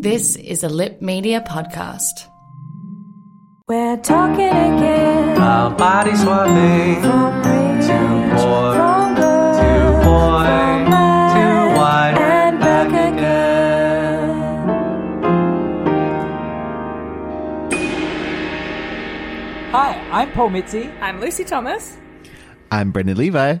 This is a Lip Media podcast. We're talking again. Our body swapping. From rich, Too poor, from good, too boy, from bad, wide, and back again. Hi, I'm Paul Mitzi, I'm Lucy Thomas. I'm Brendan Levi.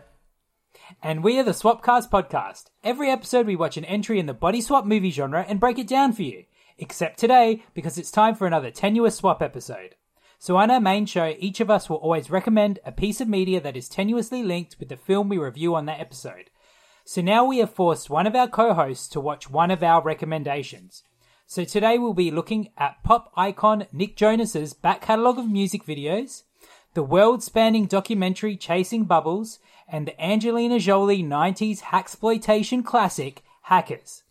And we are the Swapcast podcast. Every episode, we watch an entry in the body swap movie genre and break it down for you. Except today, because it's time for another tenuous swap episode. So, on our main show, each of us will always recommend a piece of media that is tenuously linked with the film we review on that episode. So now we have forced one of our co hosts to watch one of our recommendations. So today we'll be looking at pop icon Nick Jonas's back catalogue of music videos, the world spanning documentary Chasing Bubbles, and the Angelina Jolie 90s hacksploitation classic Hackers.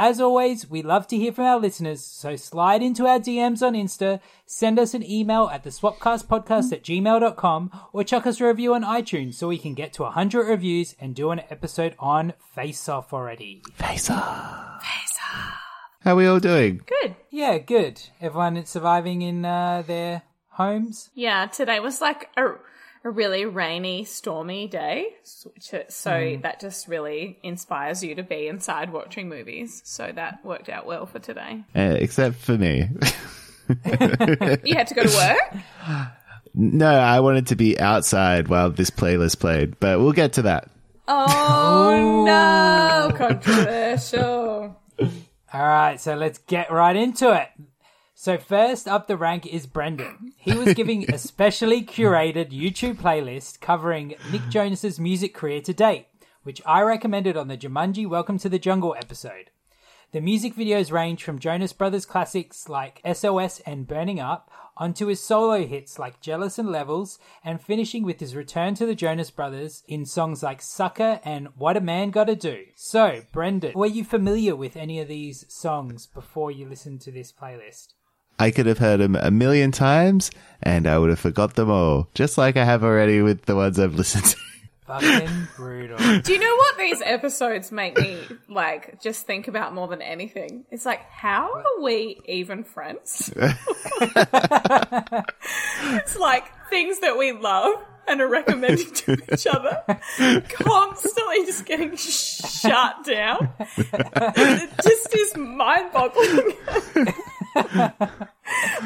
As always, we love to hear from our listeners, so slide into our DMs on Insta, send us an email at the swapcastpodcast at gmail.com, or chuck us a review on iTunes so we can get to 100 reviews and do an episode on Face Off already. Face off. Face off. How are we all doing? Good. Yeah, good. Everyone surviving in uh, their homes. Yeah, today was like a, a really rainy, stormy day. So, so that just really inspires you to be inside watching movies. So that worked out well for today. Uh, except for me. You had to go to work? no, I wanted to be outside while this playlist played, but we'll get to that. Oh, no. Controversial. All right, so let's get right into it. So first up the rank is Brendan. He was giving a specially curated YouTube playlist covering Nick Jonas's music career to date, which I recommended on the Jumanji Welcome to the Jungle episode. The music videos range from Jonas Brothers classics like SOS and Burning Up onto his solo hits like Jealous and Levels and finishing with his return to the Jonas Brothers in songs like Sucker and What a Man Gotta Do. So, Brendan, were you familiar with any of these songs before you listened to this playlist? I could have heard them a million times and I would have forgot them all, just like I have already with the ones I've listened to. Fucking brutal. Do you know what these episodes make me like just think about more than anything? It's like, how are we even friends? it's like things that we love and are recommending to each other, constantly just getting shut down. It just is mind boggling.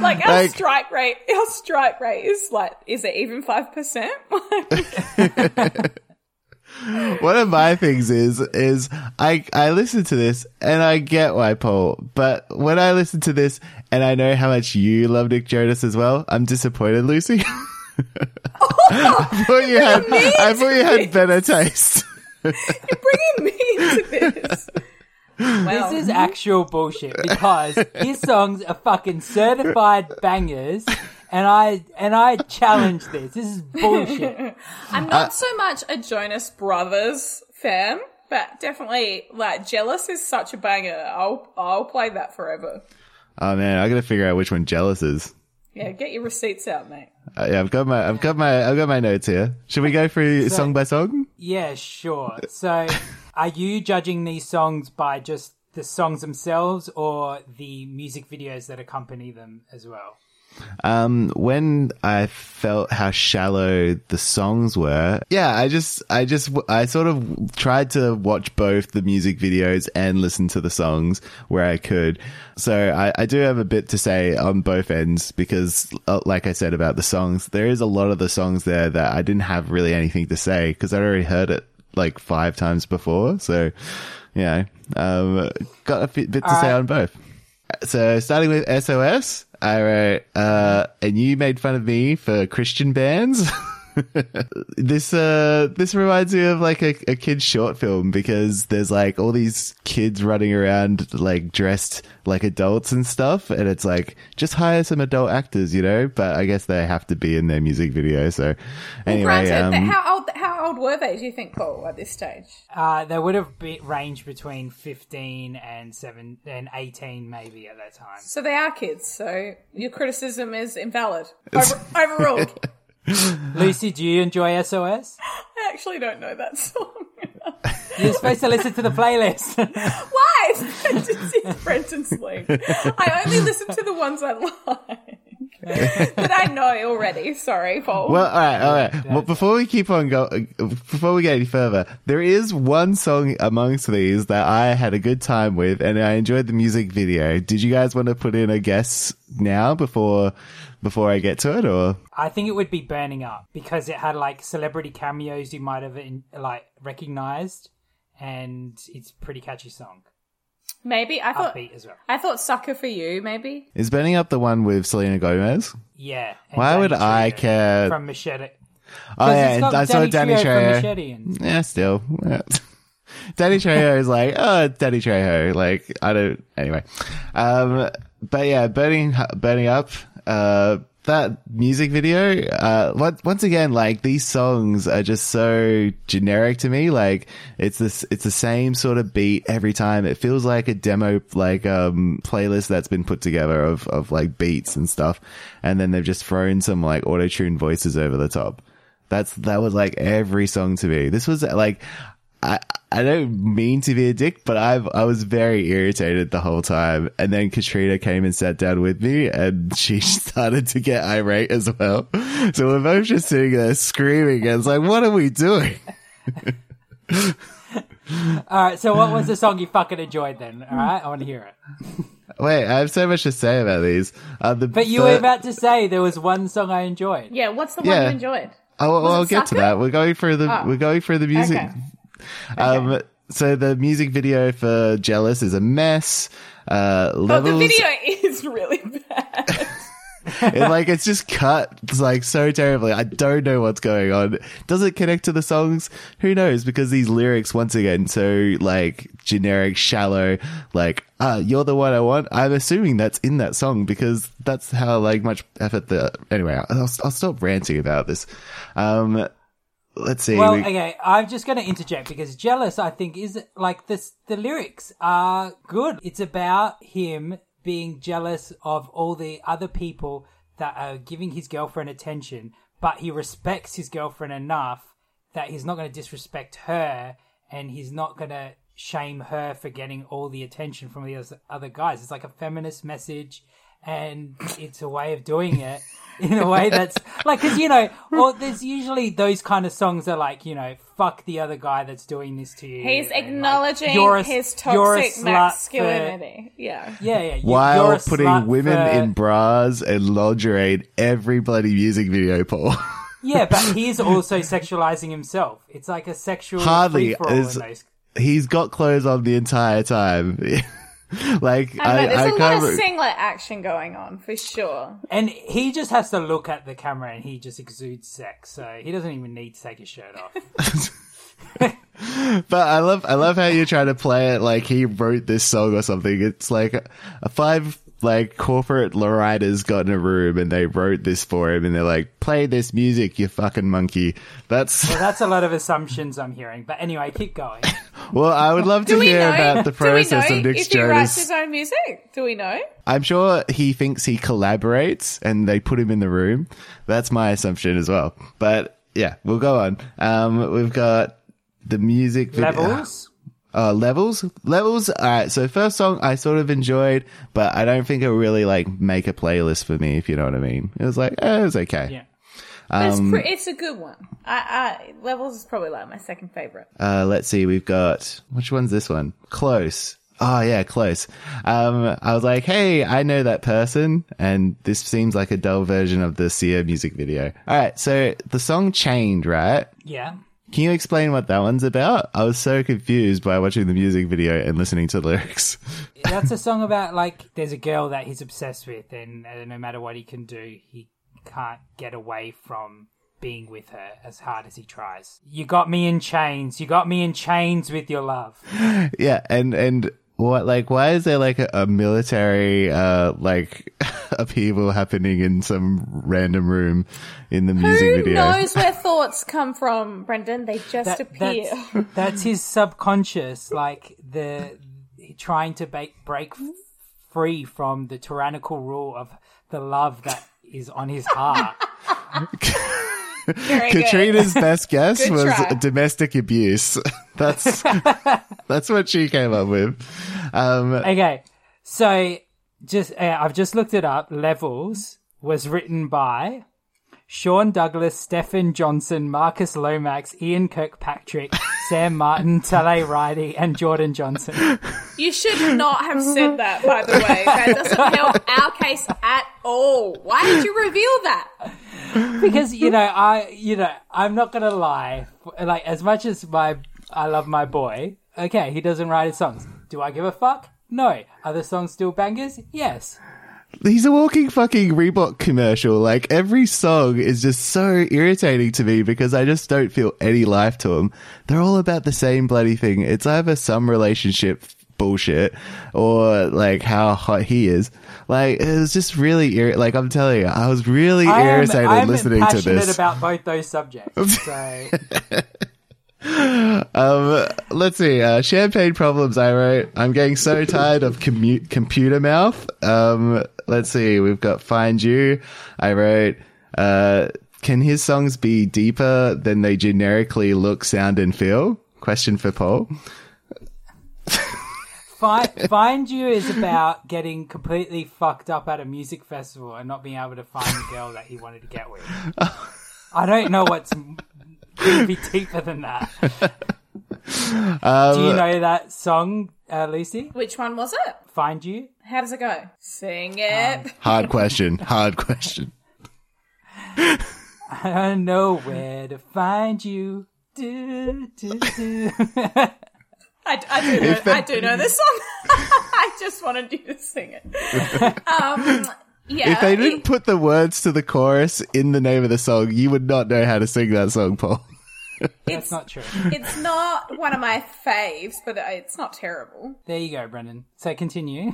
like our Like- strike rate, our strike rate is like, is it even five percent? One of my things is, is I, I listen to this and I get why Paul, but when I listen to this and I know how much you love Nick Jonas as well, I'm disappointed, Lucy. I thought you had, I thought you had better taste. You're bringing me into this. Well, This is actual bullshit because his songs are fucking certified bangers, and I and I challenge this. This is bullshit. I'm not so much a Jonas Brothers fan, but definitely like Jealous is such a banger. I'll I'll play that forever. Oh man, I gotta figure out which one jealous is. Yeah, get your receipts out, mate. Uh, yeah, I've got my, I've got my, I've got my notes here. Should we go through song by song? Yeah, sure. So, are you judging these songs by just the songs themselves, or the music videos that accompany them as well? Um, when I felt how shallow the songs were, yeah, I just, I just, I sort of tried to watch both the music videos and listen to the songs where I could. So I, I do have a bit to say on both ends because, uh, like I said about the songs, there is a lot of the songs there that I didn't have really anything to say because I'd already heard it like five times before. So, yeah, um, got a bit bit to say on both. So starting with SOS, I wrote, uh, and you made fun of me for Christian bands. This uh this reminds me of like a, a kid's short film because there's like all these kids running around like dressed like adults and stuff and it's like just hire some adult actors, you know? But I guess they have to be in their music video. So anyway, Granted, um, how old how old were they? Do you think, Paul, at this stage? Uh, they would have be, ranged between 15 and 7 and 18 maybe at that time. So they are kids. So your criticism is invalid. Over, overruled. Lucy, do you enjoy SOS? I actually don't know that song. You're supposed to listen to the playlist. Why? It's Brendan's, it's Brendan's League. I only listen to the ones I like. that I know already. Sorry, Paul. Well, all right, all right. Well, before we keep on going, before we get any further, there is one song amongst these that I had a good time with, and I enjoyed the music video. Did you guys want to put in a guess now before before I get to it, or I think it would be Burning Up because it had like celebrity cameos you might have in, like recognized, and it's a pretty catchy song. maybe I thought Upbeat as well. I thought "Sucker for You." Maybe is Burning Up the one with Selena Gomez? Yeah. and Why would Danny I Trejo care? From Machete. Oh 'Cause yeah, it's got I saw Danny Trejo from Trejo. Machete. Yeah, still. Danny Trejo is like, oh, Danny Trejo. Like, I don't, anyway. Um, but yeah, burning, burning up, uh, that music video, uh, once again, like these songs are just so generic to me. Like it's this, it's the same sort of beat every time. It feels like a demo, like, um, playlist that's been put together of, of like beats and stuff. And then they've just thrown some like auto tune voices over the top. That's that was like every song to me. This was like I I don't mean to be a dick, but I've I was very irritated the whole time. And then Katrina came and sat down with me and she started to get irate as well. So we're both just sitting there screaming and it's like, what are we doing? All right. So what was the song you fucking enjoyed then? All right, I want to hear it. Wait, I have so much to say about these. Uh, the, But you the- were about to say there was one song I enjoyed. yeah. What's the one Yeah. you enjoyed? Oh, well, I'll get to that. We're going through the Oh. we're going through the music. Okay. Um, so the music video for "Jealous" is a mess. Uh, Oh, the video is really bad. it, like it's just cut it's like so terribly. I don't know what's going on. Does it connect to the songs? Who knows? Because these lyrics, once again, so like generic, shallow. Like, ah, you're the one I want. I'm assuming that's in that song because that's how like much effort the. Anyway, I'll, I'll stop ranting about this. Um, let's see. Well, We- okay, I'm just going to interject because "Jealous," I think, is like this. The lyrics are good. It's about him being jealous of all the other people that are giving his girlfriend attention, but he respects his girlfriend enough that he's not going to disrespect her, and he's not going to shame her for getting all the attention from the other guys. It's like a feminist message, and it's a way of doing it in a way that's like because you know, well, there's usually those kind of songs that like you know, fuck the other guy that's doing this to you. He's and, like, acknowledging you're a- his you're a toxic for- masculinity. Yeah. yeah, yeah. you- you're while putting women for- in bras and lingerie in every bloody music video, Paul. Yeah, but he's also sexualizing himself. It's like a sexual Hardly free-for-all in is- those. He's got clothes on the entire time. like I don't know. There's I a lot can't. of re- singlet action going on for sure. And he just has to look at the camera and he just exudes sex, so he doesn't even need to take his shirt off. But I love, I love how you're trying to play it like he wrote this song or something. It's like a, a five like corporate writers got in a room and they wrote this for him and they're like, play this music, you fucking monkey. That's Well, that's a lot of assumptions I'm hearing. But anyway, keep going. well, I would love to hear know? about the do we process know of Nick if he writes his own music? Do we know? I'm sure he thinks he collaborates and they put him in the room. That's my assumption as well. But yeah, we'll go on. Um, we've got the music video. Levels. Uh, levels, levels. All right. So first song I sort of enjoyed, but I don't think it really like make a playlist for me. If you know what I mean. It was like, eh, it was okay. Yeah. But it's, Um, pre- it's a good one. I, I Levels is probably like my second favorite. Uh, let's see. We've got which one's this one? Close. Oh yeah, close. Um, I was like, hey, I know that person, and this seems like a dull version of the Sia music video. All right, so the song "Chained," right? Yeah. Can you explain what that one's about? I was so confused by watching the music video and listening to the lyrics. That's a song about like there's a girl that he's obsessed with, and uh, no matter what he can do, he can't get away from being with her as hard as he tries. You got me in chains. You got me in chains with your love. Yeah, and and what like why is there like a, a military uh like upheaval happening in some random room in the music video? Who knows where thoughts come from, Brendan? They just That- appear. that's, that's his subconscious, like the trying to ba- break free from the tyrannical rule of the love that is on his heart. Very good. Katrina's best guess was try. domestic abuse. That's that's what she came up with. Um, Okay, so just uh, I've just looked it up. Levels was written by Sean Douglas, Stephen Johnson, Marcus Lomax, Ian Kirkpatrick, Sam Martin, Talay Riley, and Jordan Johnson. You should not have said that, by the way. That doesn't help our case at all. Why did you reveal that? Because you know I you know I'm not gonna lie. Like as much as my I love my boy. Okay, he doesn't write his songs. Do I give a fuck? No. Are the songs still bangers? Yes. he's a walking fucking Reebok commercial. Like every song is just so irritating to me because I just don't feel any life to them. They're all about the same bloody thing. It's either some relationship bullshit or like how hot he is. Like it was just really irri- like I'm telling you, I was really I am, irritated I'm listening to this. about both those subjects. So Um, let's see. Uh, champagne problems. I wrote. I'm getting so tired of commu- computer mouth. Um, let's see. We've got find you. I wrote. Uh, can his songs be deeper than they generically look, sound, and feel? Question for Paul. Find, Find You is about getting completely fucked up at a music festival and not being able to find the girl that he wanted to get with. I don't know what's going to be deeper than that. Um, Do you know that song, uh, Lucy? Which one was it? Find You? How does it go? Sing it. Hard question. Hard question. I don't know where to find you. Do, do, do. I, I do know. If I do know this song. I just wanted you to sing it. Um, yeah. If they didn't put the words to the chorus in the name of the song, you would not know how to sing that song, Paul. That's not true. it's not one of my faves, but it's not terrible. There you go, Brendan. So continue.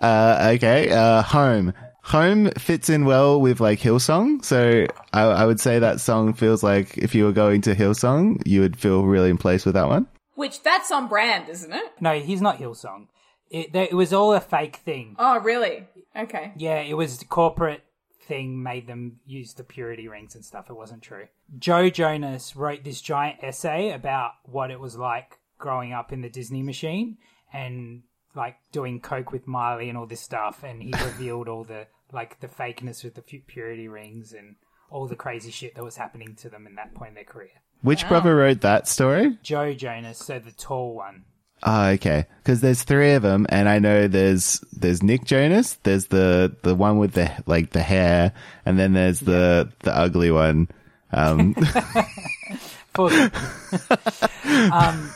Uh, okay. Uh, home. Home fits in well with like Hillsong. So I, I would say that song feels like if you were going to Hillsong, you would feel really in place with that one. Which that's on brand, isn't it? No, he's not Hillsong. It, it was all a fake thing. Oh, really? Okay. Yeah, it was the corporate thing made them use the purity rings and stuff. It wasn't true. Joe Jonas wrote this giant essay about what it was like growing up in the Disney machine and like doing coke with Miley and all this stuff. And he revealed all the like the fakeness with the purity rings and all the crazy shit that was happening to them in that point in their career. Which brother wrote that story? Joe Jonas, so the tall one. Oh, okay. Because there's three of them, and I know there's there's Nick Jonas, there's the the one with the like the hair, and then there's the the ugly one. Um, For um,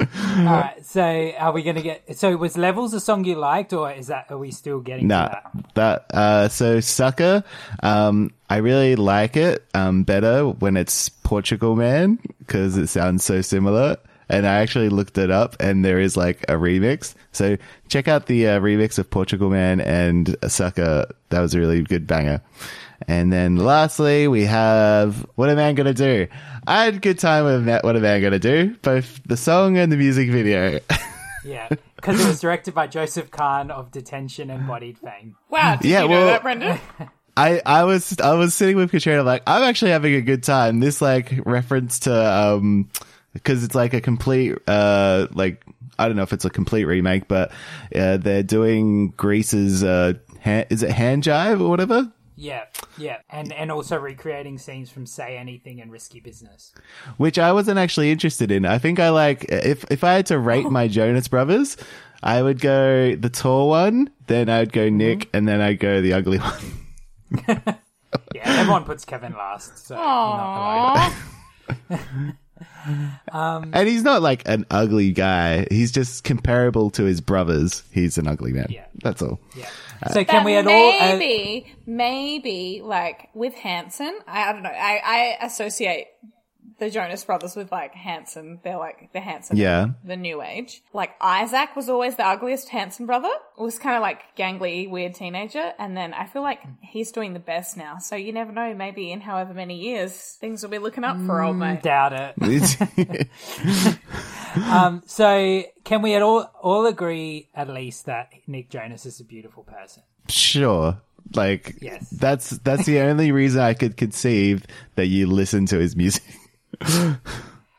all right. So are we gonna get? So was levels a song you liked, or is that? Are we still getting Nah, to that? that uh so sucker um I really like it um better when it's Portugal Man because it sounds so similar and I actually looked it up and there is like a remix so check out the uh, remix of Portugal Man and Sucker that was a really good banger and then lastly we have What a Man Gonna Do I had a good time with Ma- What a Man Gonna Do both the song and the music video Yeah, because it was directed by Joseph Kahn of Detention and Bodied fame. Wow. Did Yeah, you know well- that, Brendan? I, I was I was sitting with Katrina like I'm actually having a good time. This like reference to um because it's like a complete uh like I don't know if it's a complete remake, but uh, they're doing Grease's uh hand, is it hand jive or whatever? Yeah, yeah, and and also recreating scenes from Say Anything and Risky Business. Which I wasn't actually interested in. I think I like if if I had to rate my Jonas Brothers, I would go the tall one, then I'd go Nick, and then I'd go the ugly one. Yeah, everyone puts Kevin last, so you're not alone. and he's not like an ugly guy. He's just comparable to his brothers. He's an ugly man. Yeah. That's all. Yeah. So can we at all? Uh, maybe, maybe like with Hanson, I, I don't know. I, I associate the Jonas Brothers with like Hanson. They're like the Hanson, Yeah. the new age. Like Isaac was always the ugliest Hanson brother. Was kind of like gangly, weird teenager, and then I feel like he's doing the best now. So you never know. Maybe in however many years, things will be looking up for old mate. doubt it. Um, so can we at all all agree at least that Nick Jonas is a beautiful person? sure. Like Yes. that's that's the only reason I could conceive that you listen to his music.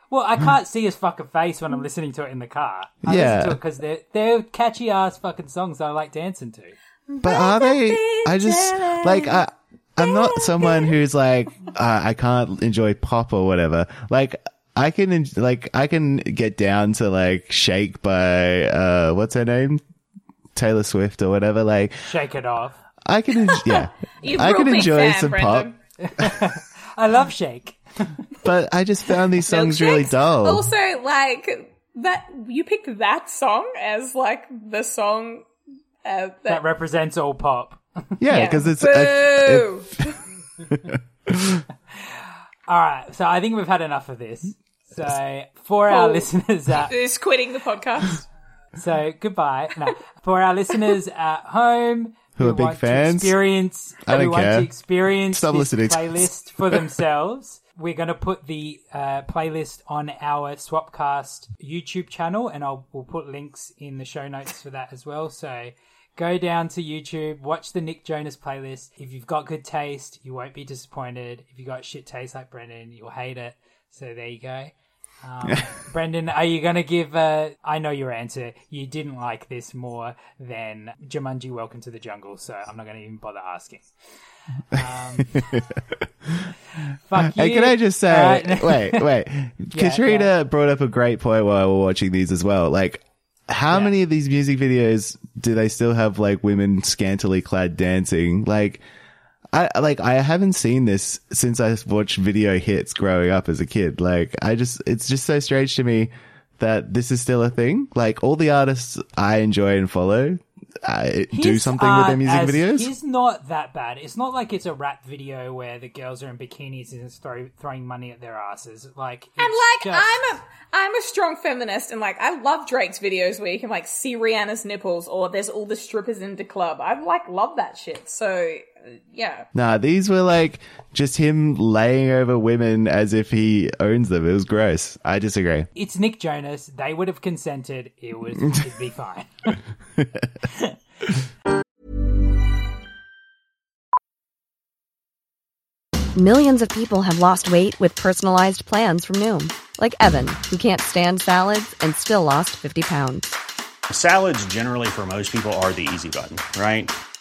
Well, I can't see his fucking face when I'm listening to it in the car. I Yeah. listen to it because they're they're catchy ass fucking songs that I like dancing to. But are they? I just like I. I'm not someone who's like uh, I can't enjoy pop or whatever. Like I can en- like I can get down to like Shake by uh what's her name Taylor Swift or whatever. Like Shake it off. I can en- yeah You're I a real can big enjoy fan, some Brendan. pop, I love Shake. But I just found these songs really dull. Also, like that, you picked that song as like the song uh, that, That represents all pop. yeah, because it's a, Boo! All right, so I think we've had enough of this. So for our listeners at Who's quitting the podcast? So goodbye. No, for our listeners at home Who are big fans? experience, I don't who want care. to experience Stop this listening to us. playlist for themselves. We're going to put the uh, playlist on our Swapcast YouTube channel, and I'll we'll put links in the show notes for that as well. So go down to YouTube, watch the Nick Jonas playlist. If you've got good taste, you won't be disappointed. If you got shit taste like Brendan, you'll hate it. So there you go. Um, Brendan, are you going to give? Uh, I know your answer. You didn't like this more than Jumanji: Welcome to the Jungle, so I'm not going to even bother asking. Um, fuck you. Hey, can I just say, right. wait, wait. Yeah, Katrina yeah. brought up a great point while we were watching these as well. Like, how Yeah. many of these music videos do they still have like women scantily clad dancing? Like, I like I haven't seen this since I watched video hits growing up as a kid. Like, I just it's just so strange to me that this is still a thing. Like, all the artists I enjoy and follow uh, do His something with their music as- videos. He's not that bad. It's not like it's a rap video where the girls are in bikinis and throw, throwing money at their asses. Like, And like, just- I'm a I'm a strong feminist, and like, I love Drake's videos where you can like see Rihanna's nipples, or there's all the strippers in the club. I like love that shit. So yeah, Nah, these were like just him laying over women as if he owns them. It was gross. I disagree. it's Nick Jonas. They would have consented. It would it'd be fine. Millions of people have lost weight with personalized plans from Noom, like Evan, who can't stand salads and still lost 50 pounds. Salads, generally, for most people, are the easy button, right?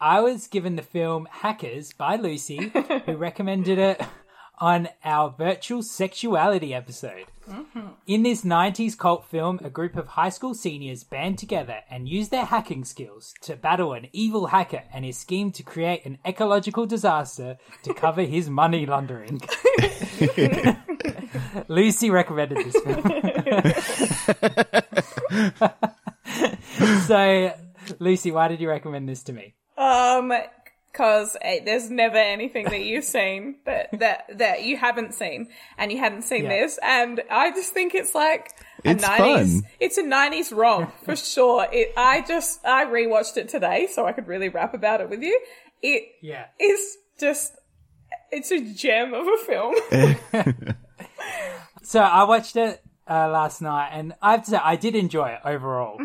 I was given the film Hackers by Lucy, who recommended it on our virtual sexuality episode. Mm-hmm. In this 90s cult film, a group of high school seniors band together and use their hacking skills to battle an evil hacker and his scheme to create an ecological disaster to cover his money laundering. Lucy recommended this film. so, Lucy, why did you recommend this to me? Um, because there's never anything that you've seen that that that you haven't seen, and you hadn't seen Yeah. this, and I just think it's like a It's 90s. fun. It's a 90s romp for sure. It. I just I rewatched it today so I could really rap about it with you. It Yeah. is just it's a gem of a film. So I watched it uh, last night, and I have to say I did enjoy it overall.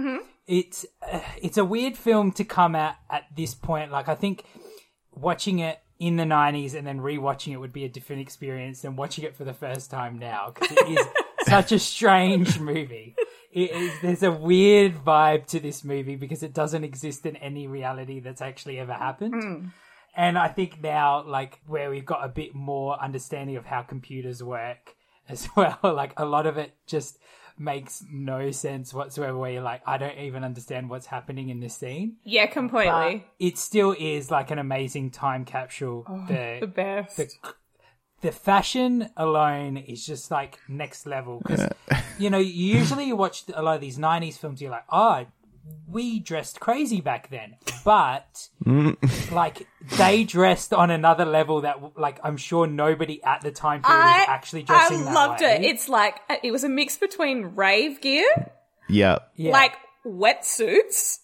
It's uh, it's a weird film to come out at this point. Like I think watching it in the '90s and then rewatching it would be a different experience than watching it for the first time now because it is such a strange movie. there's a weird vibe to this movie because it doesn't exist in any reality that's actually ever happened. And I think now, like, where we've got a bit more understanding of how computers work as well, like, a lot of it just makes no sense whatsoever. Where you're like, I don't even understand what's happening in this scene. Yeah, But completely. it still is like an amazing time capsule. Oh, the, the best. the the fashion alone is just like next level because you know usually you watch a lot of these 90s films you're like oh we dressed crazy back then but like they dressed on another level that like i'm sure nobody at the time period was actually dressing I that loved way. it. It's like it was a mix between rave gear, Yeah. yeah. like wetsuits.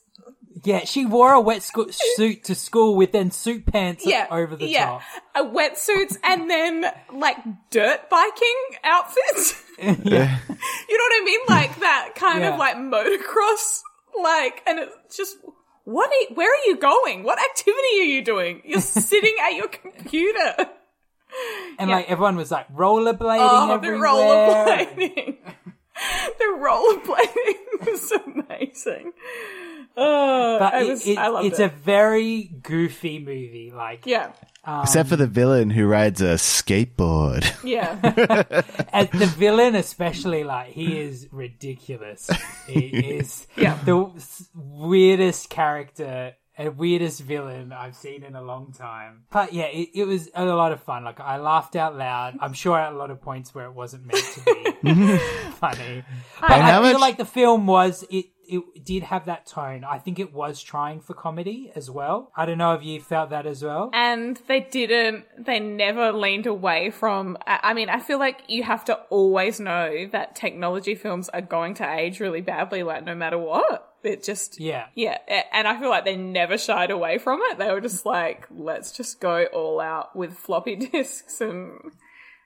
yeah she wore a wet sco- suit to school with then suit pants Yeah, over the yeah, top a wetsuits, and then like dirt biking outfits. yeah You know what I mean? Like that kind Yeah. of like motocross, like, and it's just. What? Are you, where are you going? What activity are you doing? You're sitting at your computer. and Yeah. like everyone was like rollerblading Oh, the everywhere rollerblading. the rollerblading was amazing. Oh, but it- was, it- I loved it's it. a very goofy movie like yeah, um, Except for the villain who rides a skateboard. yeah. as the villain especially like he is ridiculous he is Yeah. the weirdest character and weirdest villain i've seen in a long time but yeah it, it was a lot of fun like i laughed out loud i'm sure at a lot of points where it wasn't meant to be funny but And i feel much- like the film was it it did have that tone. I think it was trying for comedy as well. I don't know if you felt that as well. and they didn't, they never leaned away from, I I mean, I feel like you have to always know that technology films are going to age really badly, like no matter what. It just, Yeah. Yeah, and I feel like they never shied away from it. They were just like, let's just go all out with floppy disks and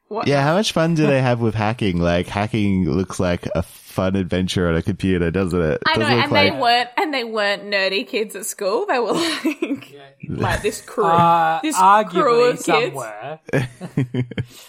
what. Yeah, how much fun do they have with hacking? Like hacking looks like a fun adventure on a computer, doesn't it? I know, Doesn't look and like- they weren't, and they weren't nerdy kids at school. They were like, like this crew, Uh, this crew arguably, of some kids.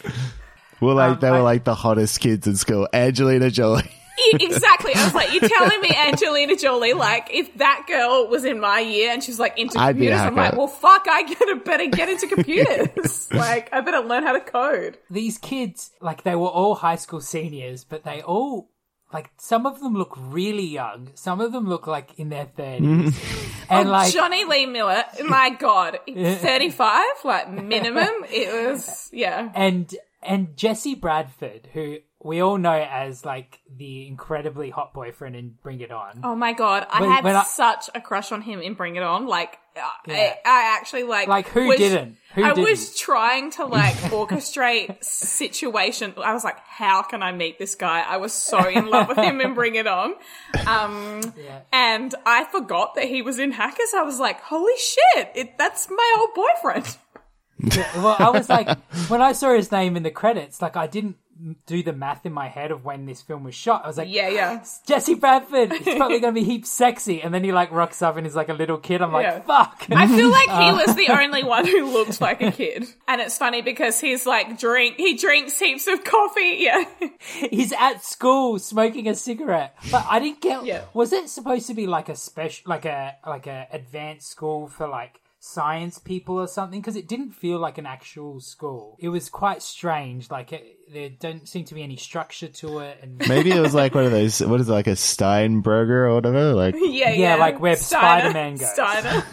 well, like um, they were I- like the hottest kids in school. Angelina Jolie. Exactly. I was like, you're telling me Angelina Jolie, like, if that girl was in my year and she's like into I'd computers, I'm like, well, fuck, I gotta better get into computers. like, I better learn how to code. these kids, like they were all high school seniors, but they all, like some of them look really young. Some of them look like in their thirties, mm-hmm. oh, and like Jonny Lee Miller, my god, 35, like minimum. It was, yeah. and and Jesse Bradford, who we all know as like the incredibly hot boyfriend in Bring It On. Oh my god, I When- had when I- such a crush on him in Bring It On. Like, Yeah. I, I actually like. Like, who was- didn't? Who I didn't? was trying to like orchestrate situation. I was like, how can I meet this guy? I was so in love with him and Bring It On. Um, Yeah. and I forgot that he was in Hackers. I was like, holy shit, it, that's my old boyfriend. Well, I was like, when I saw his name in the credits, like I didn't do the math in my head of when this film was shot. I was like, Yeah, yeah. Jesse Bradford, it's probably going to be heaps sexy. And then he like rocks up and he's like a little kid. I'm like, Yeah. fuck. I feel like he Uh. was the only one who looked like a kid. And it's funny because he's like drink, he drinks heaps of coffee. Yeah. he's at school smoking a cigarette. But I didn't get. Yeah. Was it supposed to be like a special, like a like a advanced school for like science people or something? Because it didn't feel like an actual school. It was quite strange. Like it, there don't seem to be any structure to it, and Maybe it was like one of those. What is it, like a Steinberger or whatever? Like Yeah, yeah, Yeah, like where Steiner- Spider-Man goes. Steiner.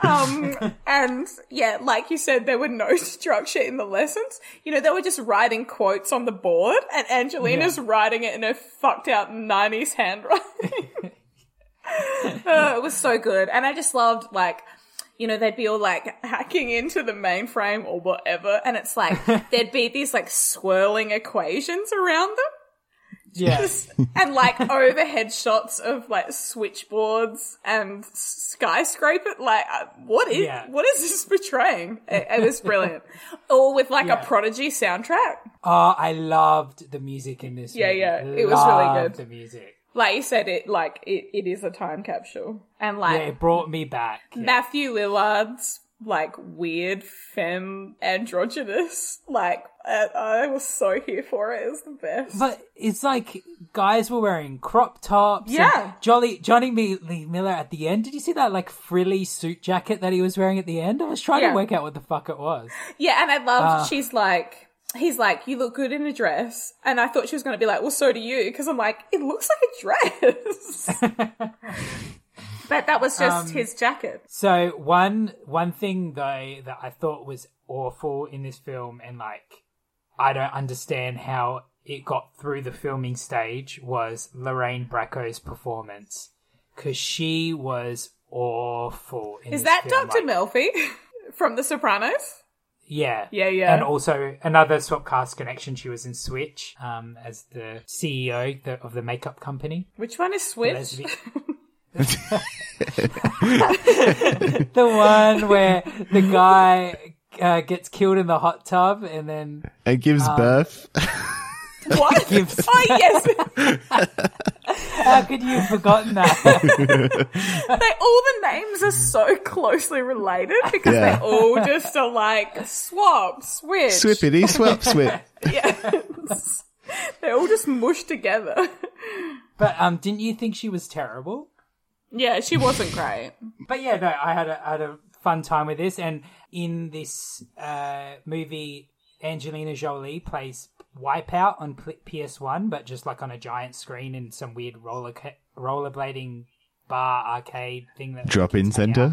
um, and yeah, like you said, there were no structure in the lessons. You know, they were just writing quotes on the board, and Angelina's writing it in her fucked out '90s handwriting. oh, it was so good, and I just loved like. You know, they'd be all like hacking into the mainframe or whatever, and it's like there'd be these like swirling equations around them yeah. and like overhead shots of like switchboards and skyscraper. Like, uh, what is Yeah. what is this portraying? It, it was brilliant. All with like Yeah. a prodigy soundtrack. Oh, I loved the music in this. Yeah, movie. yeah, it was really good. The music. Like you said, it like it, it is a time capsule, and Yeah, like it brought me back. Yeah. Matthew Lillard's like weird femme androgynous. Like I, I was so here for it. It was the best. But it's like guys were wearing crop tops. Yeah. Jolly Jonny Me- Lee Miller at the end. Did you see that like frilly suit jacket that he was wearing at the end? I was trying Yeah. to work out what the fuck it was. Yeah, and I loved. Ah. she's like he's like, You look good in a dress and I thought she was gonna be like, Well so do you because I'm like, it looks like a dress. but that was just Um, his jacket. So one one thing though that I thought was awful in this film, and like I don't understand how it got through the filming stage, was Lorraine Bracco's performance because she was awful. In Is that. Dr. Like, Melfi from The Sopranos? Yeah, Yeah, yeah. and also another Swapcast connection. She was in Switch um, as the CEO the, of the makeup company. Which one is Switch? Lesbi- the one where the guy uh, gets killed in the hot tub and then It gives Um, birth. What? gives. oh yes, How could you have forgotten that? they all the names are so closely related because Yeah. they all just are like swap, switch. Swippity swap swip. Yeah. They're all just mushed together. but um, didn't you think she was terrible? Yeah, she wasn't great. But yeah, no, I had a, I had a fun time with this, and in this uh, movie, Angelina Jolie plays Wipeout on PS1, but just like on a giant screen in some weird roller ca- rollerblading bar arcade thing that Drop-in center.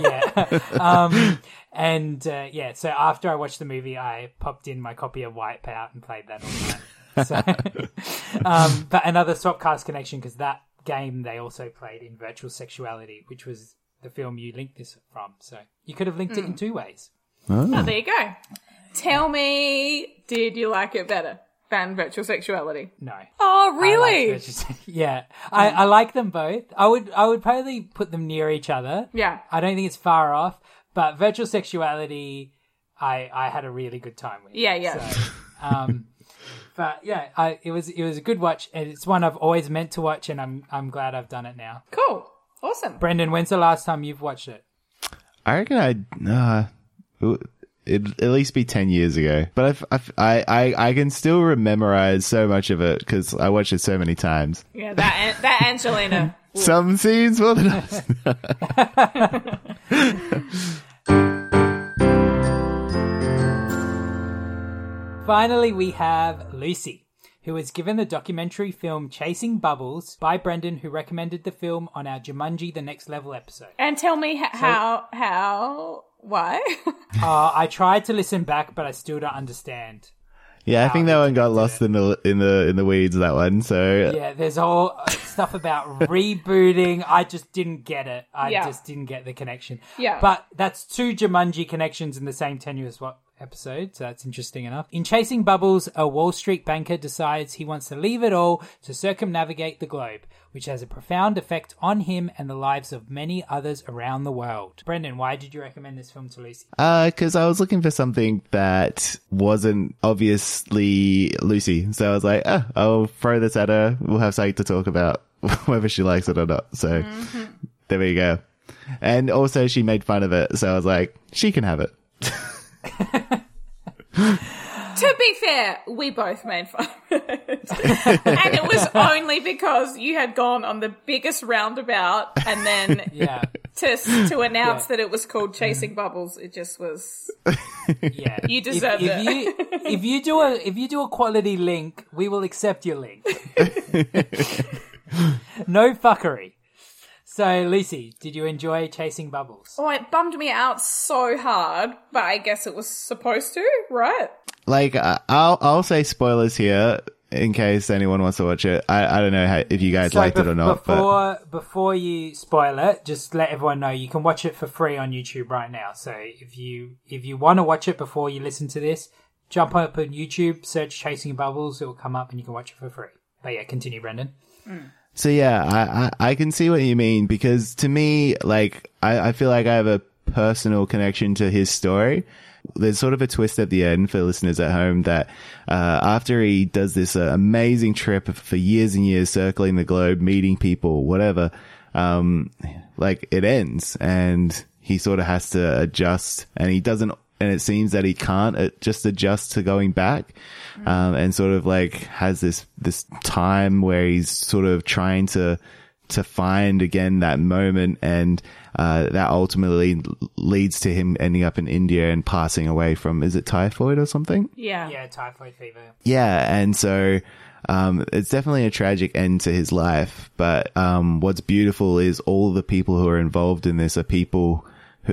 yeah. um, and uh, yeah, so after I watched the movie, I popped in my copy of Wipeout and played that all night. So, um, but another Swapcast connection because that game they also played in Virtual Sexuality, which was the film you linked this from. So you could have linked it in two ways. Oh, there you go. Tell me, did you like it better than virtual sexuality? No. Oh, I like really? Virtual yeah, I, I like them both. I would I would probably put them near each other. Yeah. I don't think it's far off, but virtual sexuality, I I had a really good time with. Yeah, yeah. So, um, but yeah, I it was it was a good watch, and it's one I've always meant to watch, and I'm I'm glad I've done it now. Cool. Awesome. Brendan, when's the last time you've watched it? I reckon I'd uh, it'd at least be ten years ago. But I've, I've, I I I can still memorize so much of it because I watched it so many times. Yeah, that that Angelina. Some scenes more than others. Finally, we have Lucy, who was given the documentary film Chasing Bubbles by Brendan, who recommended the film on our Jumanji The Next Level episode. And tell me h- how how why? Uh, I tried to listen back, but I still don't understand. Yeah, I think that one got lost in the in the in the weeds. That one. So Yeah, there's all uh, stuff about rebooting. I just didn't get it. I Yeah. just didn't get the connection. Yeah. But that's two Jumanji connections in the same tenuous what episode, so that's interesting enough. In Chasing Bubbles, a Wall Street banker decides he wants to leave it all to circumnavigate the globe, which has a profound effect on him and the lives of many others around the world. Brendan, why did you recommend this film to Lucy? Uh, because I was looking for something that wasn't obviously Lucy, so I was like, oh, I'll throw this at her. We'll have something to talk about, whether she likes it or not. So mm-hmm. there we go. And also, she made fun of it, so I was like, she can have it. to be fair, we both made fun of it. and it was only because you had gone on the biggest roundabout and then Yeah. to to announce Yeah. that it was called Chasing Bubbles, it just was Yeah. You deserved if, it. You, if you do a if you do a quality link, we will accept your link. no fuckery. So, Lucy, did you enjoy Chasing Bubbles? Oh, it bummed me out so hard, but I guess it was supposed to, right? Like, uh, I'll I'll say spoilers here in case anyone wants to watch it. I I don't know how, if you guys So liked it or not, but before before you spoil it, just let everyone know you can watch it for free on YouTube right now. So if you if you want to watch it before you listen to this, jump up on YouTube, search Chasing Bubbles, it will come up and you can watch it for free. But yeah, continue, Brendan. So yeah, I, I, I can see what you mean because to me, like, I, I feel like I have a personal connection to his story. There's sort of a twist at the end for listeners at home that, uh, after he does this uh, amazing trip for years and years circling the globe, meeting people, whatever, um, like it ends and he sort of has to adjust and he doesn't, and it seems that he can't just adjust to going back. Um, and sort of like has this, this time where he's sort of trying to, to find again that moment and, uh, that ultimately leads to him ending up in India and passing away from, is it typhoid or something? Yeah. Yeah, typhoid fever. Yeah, and so um, it's definitely a tragic end to his life. But um, what's beautiful is all the people who are involved in this are people who,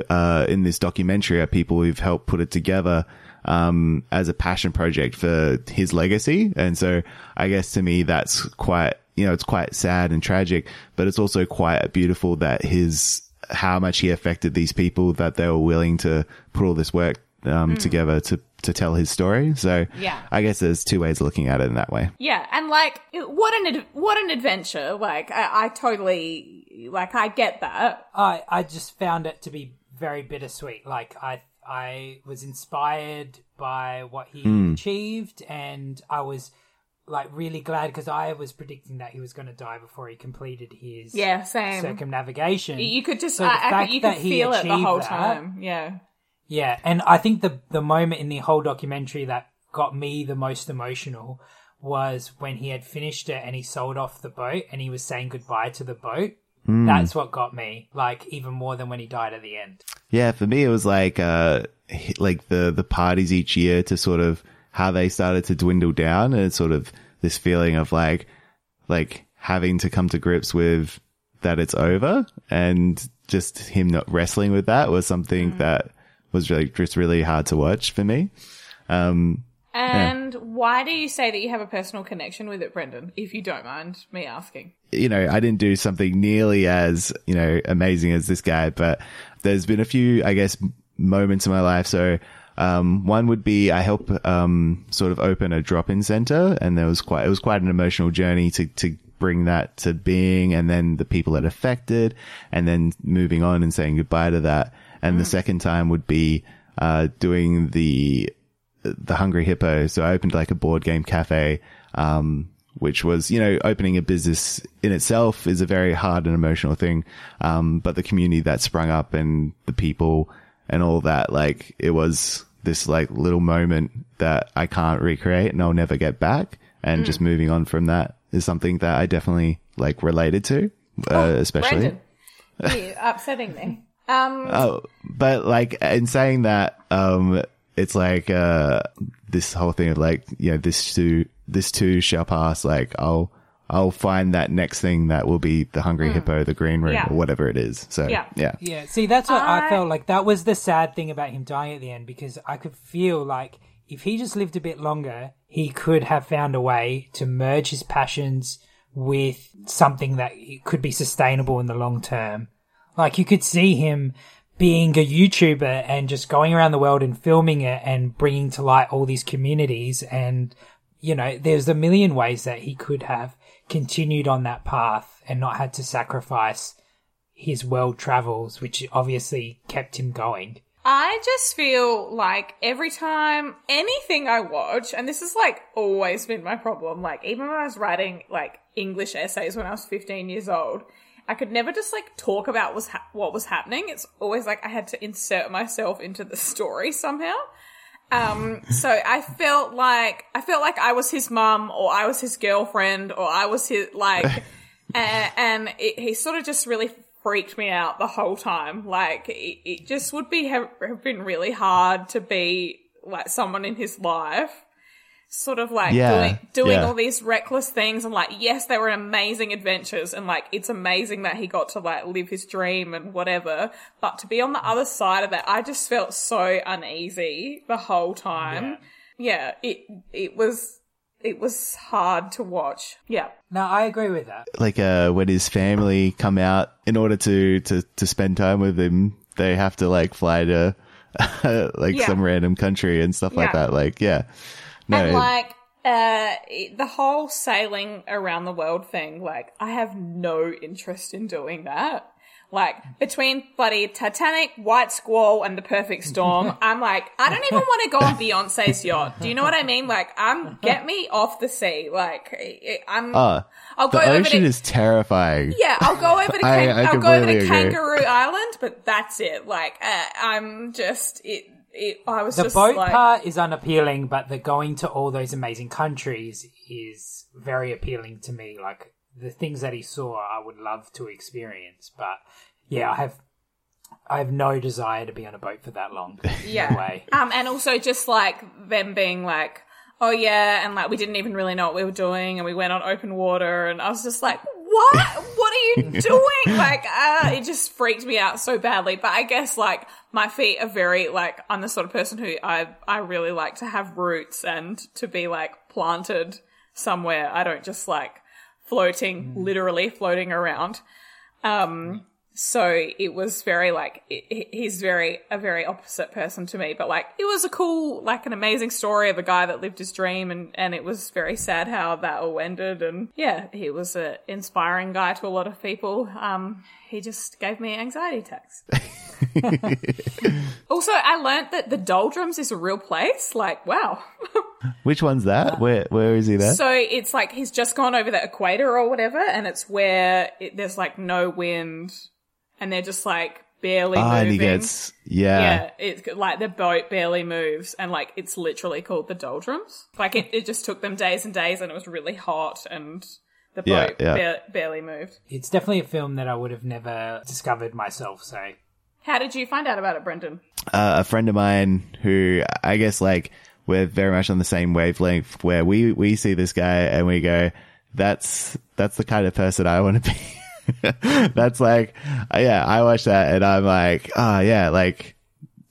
uh, in this documentary are people who've helped put it together um, as a passion project for his legacy. And so I guess to me that's quite you know it's quite sad and tragic, but it's also quite beautiful that his how much he affected these people that they were willing to put all this work um, together to to tell his story. So Yeah. I guess there's two ways of looking at it in that way. Yeah, and like, what an ad- what an adventure! Like, I, I totally like, I get that. I I just found it to be very bittersweet. Like I I was inspired by what he Hmm. achieved, and I was like really glad because I was predicting that he was going to die before he completed his Yeah, same. circumnavigation. You could just, So the I, I, fact could- you could that he feel it the achieved whole that- time. Yeah, Yeah, and I think the the moment in the whole documentary that got me the most emotional was when he had finished it and he sold off the boat and he was saying goodbye to the boat. That's what got me, like even more than when he died at the end. Yeah, for me it was like uh like the the parties each year to sort of how they started to dwindle down and it's sort of this feeling of like like having to come to grips with that it's over and just him not wrestling with that was something that was really just really hard to watch for me. Um and why do you say that you have a personal connection with it, Brendan? If you don't mind me asking. you know, I didn't do something nearly as, you know, amazing as this guy, but there's been a few, I guess, moments in my life. So, um, one would be I help, um, sort of open a drop-in center and there was quite, it was quite an emotional journey to, to bring that to being and then the people that affected and then moving on and saying goodbye to that. And the second time would be, uh, doing the, the Hungry Hippo. So I opened like a board game cafe, um, which was, you know, opening a business in itself is a very hard and emotional thing. Um, but the community that sprung up and the people and all that, like it was this like little moment that I can't recreate and I'll never get back. And just moving on from that is something that I definitely like related to, uh, especially. Brendan, you're upsetting me. Um, Oh, but like in saying that, um, it's like uh, this whole thing of like, you know, this too, this too shall pass. Like I'll, I'll find that next thing that will be the hungry hippo, the green room. Yeah. or whatever it is. So Yeah. yeah, Yeah, see, that's what I, I- felt like. That was the sad thing about him dying at the end because I could feel like if he just lived a bit longer, he could have found a way to merge his passions with something that could be sustainable in the long term. Like you could see him being a YouTuber and just going around the world and filming it and bringing to light all these communities. And, you know, there's a million ways that he could have continued on that path and not had to sacrifice his world travels, which obviously kept him going. I just feel like every time anything I watch, and this has like always been my problem, like even when I was writing like English essays when I was 15 years old, I could never just like talk about was ha- what was happening. It's always like I had to insert myself into the story somehow. Um, so I felt like I felt like I was his mum, or I was his girlfriend, or I was his like, and, and it, he sort of just really freaked me out the whole time. Like it, it just would be have, have been really hard to be like someone in his life, sort of like Yeah, doing doing yeah. all these reckless things. And like, yes, they were amazing adventures, and like it's amazing that he got to like live his dream and whatever. But to be on the other side of that, I just felt so uneasy the whole time. Yeah, it it was it was hard to watch. Yeah. No, I agree with that. like uh, when his family come out in order to to to spend time with him, they have to like fly to like Yeah. some random country and stuff like that. Like yeah, no, and like uh the whole sailing around the world thing like i have no interest in doing that Like between bloody Titanic, White Squall, and The Perfect Storm, I'm like, I don't even want to go on Beyonce's yacht. Do you know what I mean? Like, I'm get me off the sea. Like, I'm. Oh, I'll go the over ocean to is terrifying. yeah, I'll go over to I- Kang- I I'll go over to agree. Kangaroo Island, but that's it. Like, uh, I'm just it. It. I was The boat like, part is unappealing, but the going to all those amazing countries is very appealing to me. Like the things that he saw, I would love to experience. But yeah, I have, I have no desire to be on a boat for that long. yeah. Way. Um, and also just like them being like, oh yeah, and like we didn't even really know what we were doing, and we went on open water, and I was just like, what? What you doing? like, uh, it just freaked me out so badly. But I guess like my feet are very like I'm the sort of person who I I really like to have roots and to be like planted somewhere. I don't just like floating, literally floating around. Um, so it was very like he- he's very a very opposite person to me, but like it was a cool, like an amazing story of a guy that lived his dream, and and it was very sad how that all ended. And yeah, he was an inspiring guy to a lot of people. Um, he just gave me anxiety attacks. also, I learnt that the doldrums is a real place. Like, wow. Which one's that? Where where is he there? So it's like he's just gone over the equator or whatever, and it's where it, there's like no wind, and they're just like barely Ah, moving. and he gets yeah. yeah, it's like the boat barely moves, and like it's literally called the doldrums. Like it, it just took them days and days, and it was really hot, and the Yeah, boat yeah. ba- barely moved. It's definitely a film that I would have never discovered myself. So How did you find out about it, Brendan? uh, a friend of mine who I guess like we're very much on the same wavelength where we, we see this guy and we go, that's, that's the kind of person I want to be. that's like, uh, yeah, I watch that and I'm like, oh yeah, like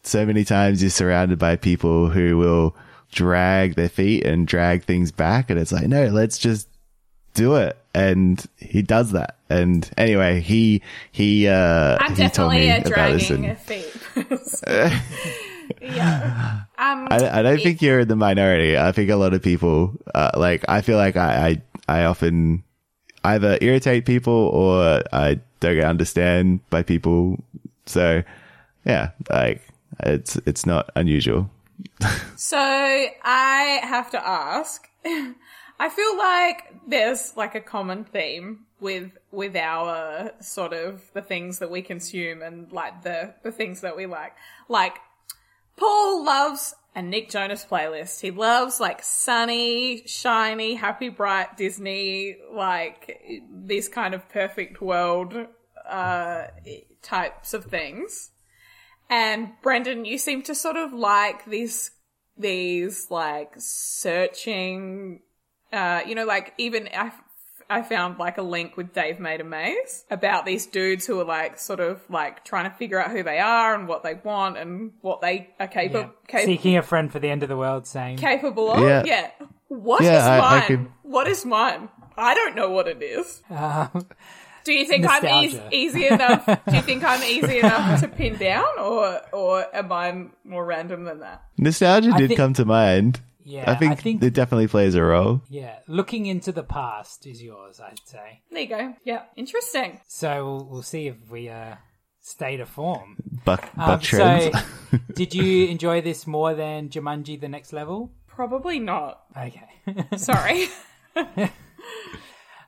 so many times you're surrounded by people who will drag their feet and drag things back. And it's like, no, let's just do it. And he does that. And anyway, he, he, uh, I'm he told definitely me a dragging a feet. yeah. Um, I, I don't think you're in the minority. I think a lot of people, uh, like, I feel like I, I, I often either irritate people or I don't get understand by people. So yeah, like it's, it's not unusual. So I have to ask. I feel like there's like a common theme with with our sort of the things that we consume and like the the things that we like. Like Paul loves a Nick Jonas playlist. He loves like sunny, shiny, happy, bright Disney, like these kind of perfect world uh types of things. And Brendan, you seem to sort of like these these like searching uh you know like even I, I found like a link with Dave Made a Maze about these dudes who are like sort of like trying to figure out who they are and what they want and what they are capable yeah. seeking a friend for the end of the world, saying capable of. Yeah. Yeah. What is Yeah, I- I mine? could- What is mine? I don't know what it is. Um, Do you think I'm eas- Nostalgia. easy enough? do you think I'm easy enough to pin down, or or am I more random than that? Nostalgia I did think- come to mind. Yeah, I think, I think- it definitely plays a role. yeah, looking into the past is yours, I'd say. There you go. Yeah, interesting. So we'll, we'll see if we uh, stay to form. Buck, Um, buck trends. so, did you enjoy this more than Jumanji: The Next Level? Probably not. Okay. Sorry.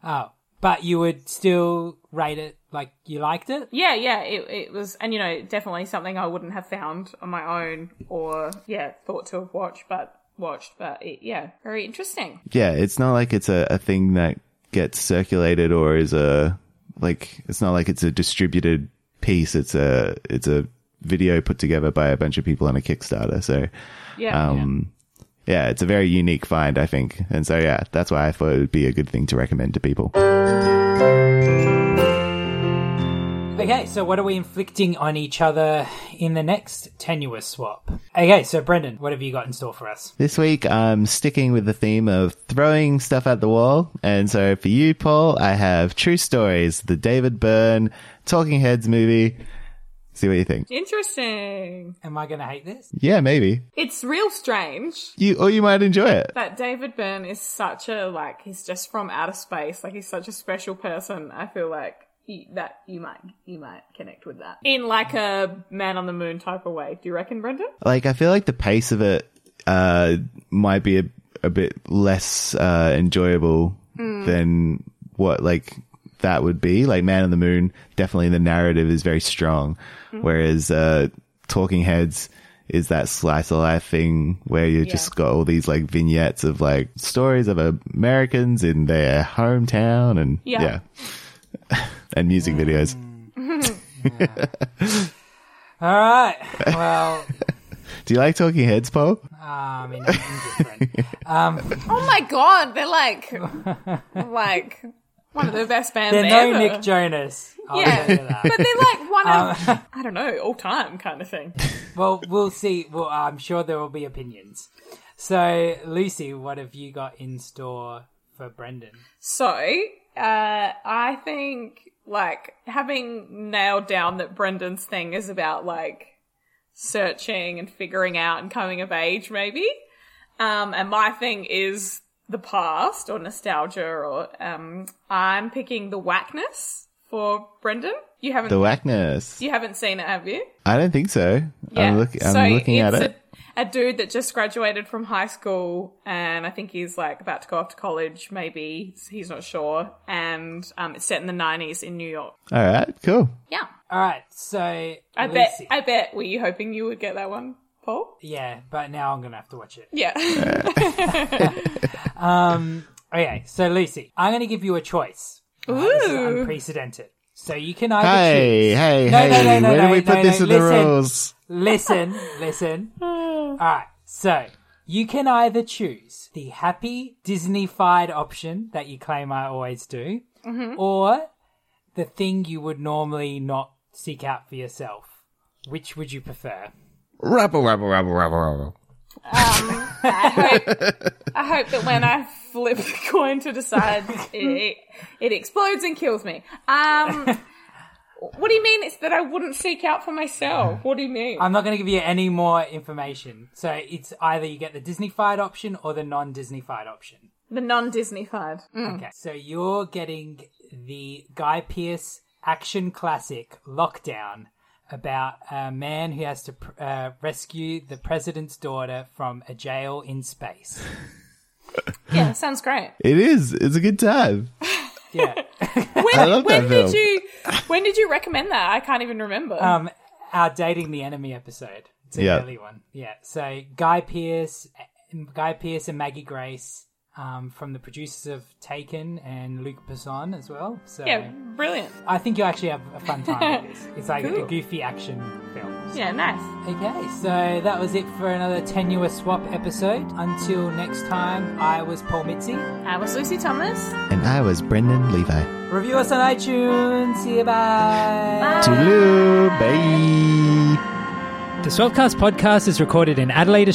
oh, but you would still rate it like you liked it? yeah, yeah. It it was, and you know, definitely something I wouldn't have found on my own, or yeah, thought to have watched, but watched. But it, yeah, very interesting. yeah, it's not like it's a, a thing that gets circulated or is a like it's not like it's a distributed piece. It's a it's a video put together by a bunch of people on a Kickstarter. So Yeah. um yeah, it's a very unique find, I think. And so yeah, that's why I thought it would be a good thing to recommend to people. Okay, so what are we inflicting on each other in the next tenuous swap? Okay, so Brendan, what have you got in store for us? This week I'm sticking with the theme of throwing stuff at the wall. And so for you, Paul, I have True Stories, the David Byrne Talking Heads movie. See what you think. Interesting. Am I going to hate this? Yeah, maybe. It's real strange You or you might enjoy it. that David Byrne is such a like he's just from outer space. Like he's such a special person. I feel like y- that you might you might connect with that in like a man on the moon type of way. Do you reckon, Brendan? Like, I feel like the pace of it uh, might be a, a bit less uh, enjoyable than what like that would be. Like, Man on the Moon, definitely the narrative is very strong, whereas uh, Talking Heads is that slice of life thing where you just got all these like vignettes of like stories of Americans in their hometown and Yeah. yeah, and music videos. All right. Well, Do you like Talking Heads, Paul? I mean, indifferent. Um, Oh my god, they're like like one of the best bands they're no. Nick Jonas. I'll Yeah. tell you that. but they're like one of Um, I don't know all time kind of thing. Well, we'll see. Well, I'm sure there will be opinions. So, Lucy, what have you got in store for Brendan? So, uh, I think like having nailed down that Brendan's thing is about like searching and figuring out and coming of age, maybe. Um, and my thing is the past or nostalgia, or um, I'm picking the Wackness for Brendan. You haven't, The Wackness. you haven't seen it, have you? I don't think so. I'm, look, I'm so looking at it. A, a dude that just graduated from high school, and I think he's like about to go off to college. Maybe he's not sure. And um, it's set in the nineties in New York. All right, cool. Yeah, All right. So, I Lucy. bet. I bet. Were you hoping you would get that one, Paul? Yeah, but now I'm going to have to watch it. Yeah. Um, okay, so Lucy, I'm going to give you a choice. Uh, this is Ooh. unprecedented. So you can either Hey, choose. hey, No, hey. no, no, no, Where no, did we no, put no, this in the rules? Listen, listen. Ah. All right, so you can either choose the happy Disney-fied option that you claim I always do, mm-hmm. or the thing you would normally not seek out for yourself. Which would you prefer? Rubble, rubble, rubble, rubble, rubble. I hope. I hope that when I flip the coin to decide, it, it explodes and kills me. Um. What do you mean? It's that I wouldn't seek out for myself. What do you mean? I'm not going to give you any more information. So it's either you get the Disney-fied option or the non-Disney-fied option. the non-Disney-fied. Okay. So you're getting the Guy Pearce action classic Lockout about a man who has to pr- uh, rescue the president's daughter from a jail in space. Yeah, sounds great. It is. It's a good time. Yeah. When, I love when that did film. you when did you recommend that? I can't even remember. um, our dating the enemy episode. It's an Yeah. early one. Yeah. So Guy Pearce, Guy Pearce and Maggie Grace. Um, from the producers of Taken and Luc Besson as well. So yeah, brilliant. I think you'll actually have a fun time with this. It's like Cool. a goofy action film. Yeah, nice. Okay, so that was it for another tenuous swap episode. Until next time, I was Paul Mitzi. I was Lucy Thomas. And I was Brendan Levi. Review us on iTunes. See you, bye. Toodaloo. Bye. The Swapcast podcast is recorded in Adelaide,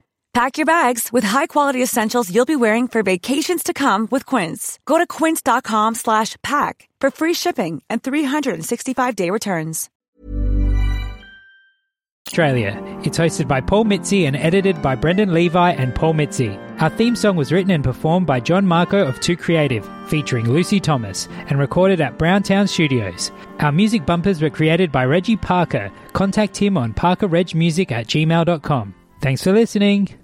Pack your bags with high-quality essentials you'll be wearing for vacations to come with Quince. Go to quince.com slash pack for free shipping and 365-day returns. Australia. It's hosted by Paul Mitzi and edited by Brendan Levi and Paul Mitzi. Our theme song was written and performed by John Marco of Two Creative, featuring Lucy Thomas, and recorded at Browntown Studios. Our music bumpers were created by Reggie Parker. Contact him on parkerregmusic at gmail.com. Thanks for listening.